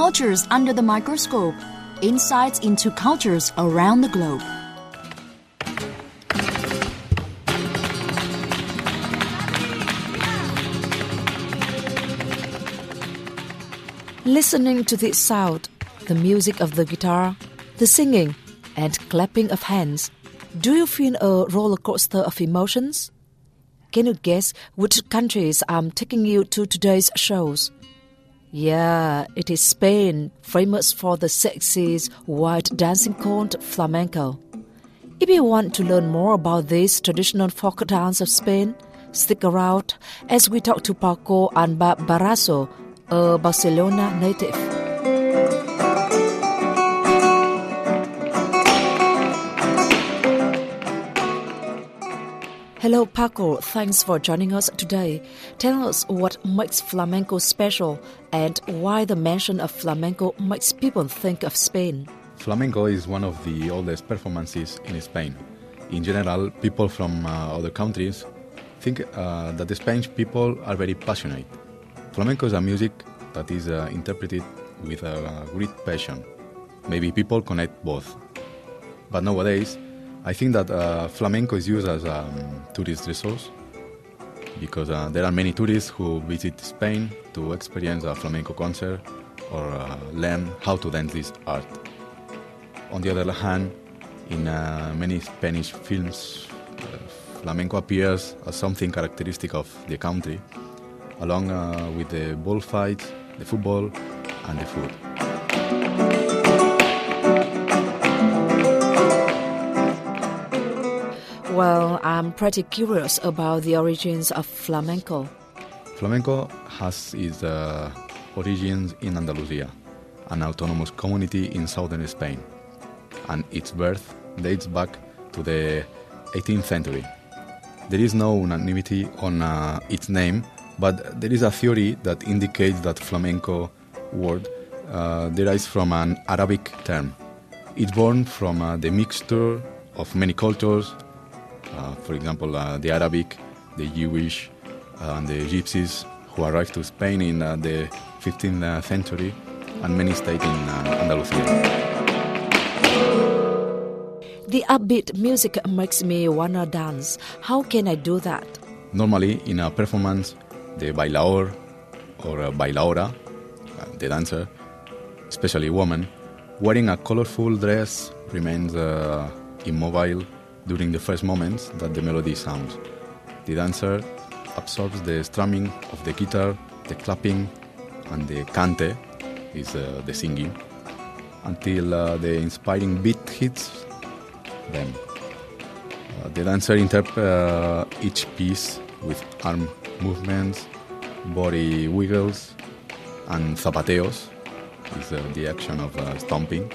Cultures Under the Microscope Insights into Cultures Around the Globe. Listening to this sound, the music of the guitar, the singing, and clapping of hands, do you feel a roller coaster of emotions? Can you guess which countries I'm taking you to today's shows? Yeah, it is Spain, famous for the sexy white dancing called flamenco. If you want to learn more about this traditional folk dance of Spain, stick around as we talk to Paco and Barraso, a Barcelona native. Hello, Paco. Thanks for joining us today. Tell us what makes flamenco special and why the mention of flamenco makes people think of Spain. Flamenco is one of the oldest performances in Spain. In general, people from uh, other countries think uh, that the Spanish people are very passionate. Flamenco is a music that is uh, interpreted with a great passion. Maybe people connect both. But nowadays, I think that uh, flamenco is used as a um, tourist resource because uh, there are many tourists who visit Spain to experience a flamenco concert or uh, learn how to dance this art. On the other hand, in uh, many Spanish films, uh, flamenco appears as something characteristic of the country, along uh, with the bullfights, the football, and the food. Well, I'm pretty curious about the origins of flamenco. Flamenco has its uh, origins in Andalusia, an autonomous community in southern Spain, and its birth dates back to the 18th century. There is no unanimity on uh, its name, but there is a theory that indicates that flamenco word uh, derives from an Arabic term. It's born from uh, the mixture of many cultures, for example, uh, the Arabic, the Jewish, uh, and the Gypsies who arrived to Spain in uh, the 15th uh, century, and many stayed in uh, Andalusia. The upbeat music makes me wanna dance. How can I do that? Normally, in a performance, the bailaor or a bailaora, uh, the dancer, especially a woman, wearing a colorful dress remains uh, immobile during the first moments that the melody sounds. The dancer absorbs the strumming of the guitar, the clapping, and the cante, is uh, the singing, until uh, the inspiring beat hits them. Uh, the dancer interprets uh, each piece with arm movements, body wiggles, and zapateos, is uh, the action of uh, stomping,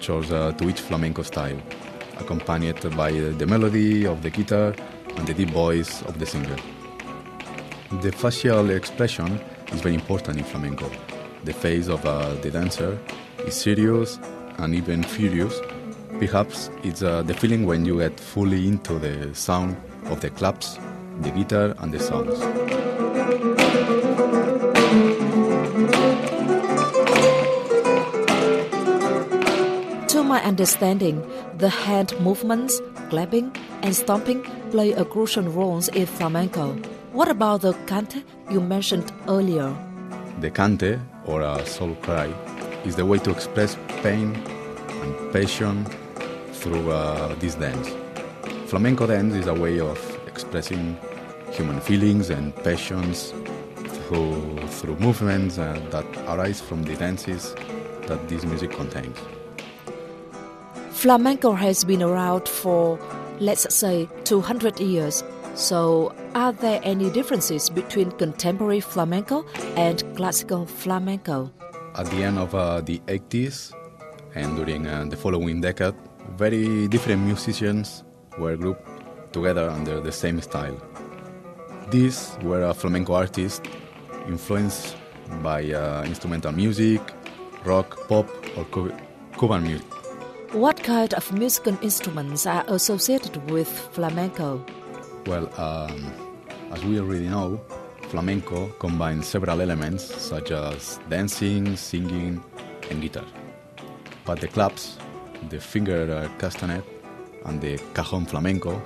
chose to each flamenco style, accompanied by the melody of the guitar and the deep voice of the singer. The facial expression is very important in flamenco. The face of uh, the dancer is serious and even furious. Perhaps it's uh, the feeling when you get fully into the sound of the claps, the guitar, and the songs. Understanding, the hand movements, clapping, and stomping play a crucial role in flamenco. What about the cante you mentioned earlier? The cante, or a soul cry, is the way to express pain and passion through uh, this dance. Flamenco dance is a way of expressing human feelings and passions through, through movements uh, that arise from the dances that this music contains. Flamenco has been around for, let's say, 200 years. So, are there any differences between contemporary flamenco and classical flamenco? At the end of uh, the 80s and during uh, the following decade, very different musicians were grouped together under the same style. These were uh, flamenco artists influenced by uh, instrumental music, rock, pop, or Cuban music. What kind of musical instruments are associated with flamenco? Well, um, as we already know, flamenco combines several elements such as dancing, singing, and guitar. But the claps, the finger uh, castanet, and the cajon flamenco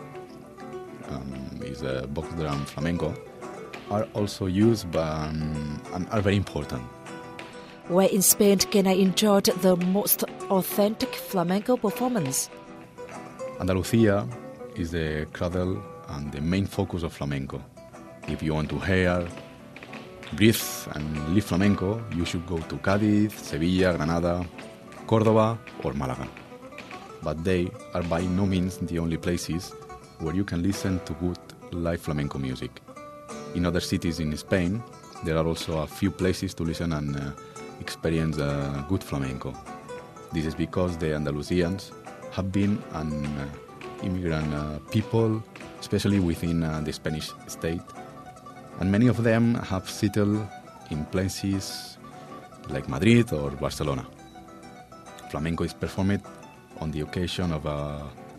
um, is a box drum flamenco are also used by, um, and are very important. Where in Spain can I enjoy the most authentic flamenco performance? Andalusia is the cradle and the main focus of flamenco. If you want to hear, breathe, and live flamenco, you should go to Cádiz, Sevilla, Granada, Córdoba, or Malaga. But they are by no means the only places where you can listen to good live flamenco music. In other cities in Spain, there are also a few places to listen and uh, experience uh, good flamenco. This is because the Andalusians have been an uh, immigrant uh, people, especially within uh, the Spanish state, and many of them have settled in places like Madrid or Barcelona. Flamenco is performed on the occasion of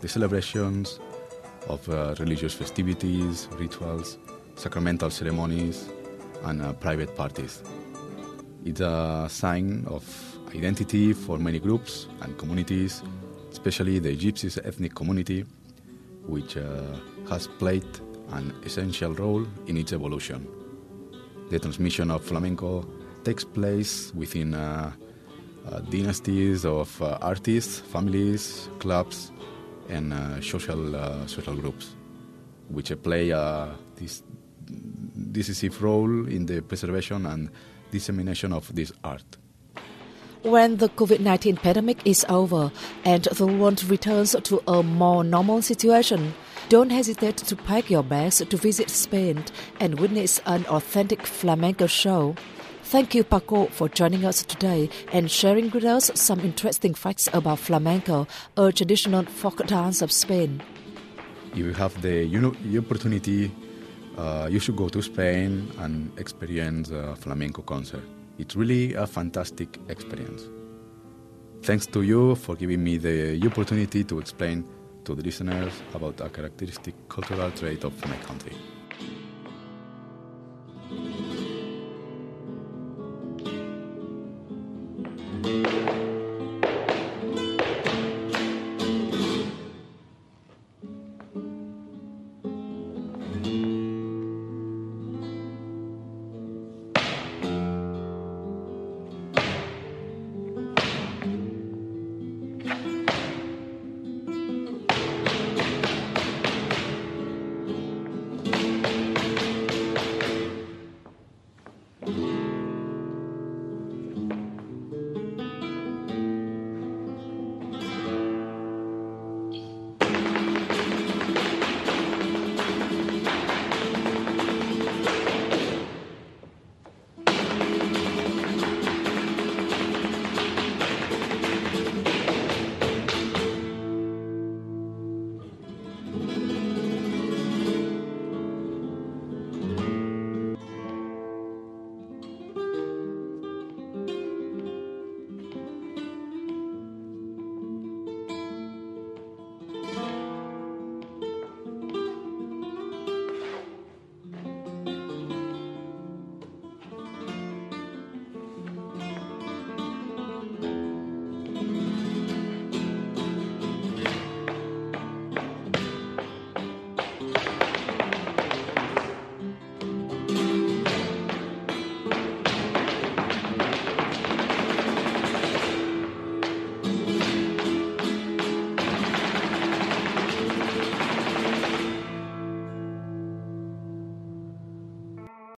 the celebrations of uh, religious festivities, rituals, sacramental ceremonies, and uh, private parties. It's a sign of identity for many groups and communities, especially the Gypsies ethnic community, which uh, has played an essential role in its evolution. The transmission of flamenco takes place within uh, uh, dynasties of uh, artists, families, clubs, and uh, social uh, social groups, which play this decisive role in the preservation and dissemination of this art. When the COVID 19 pandemic is over and the world returns to a more normal situation, don't hesitate to pack your bags to visit Spain and witness an authentic flamenco show. Thank you, Paco, for joining us today and sharing with us some interesting facts about flamenco, a traditional folk dance of Spain. You have the, you know, the opportunity, uh, you should go to Spain and experience a flamenco concert. It's really a fantastic experience. Thanks to you for giving me the opportunity to explain to the listeners about a characteristic cultural trait of my country.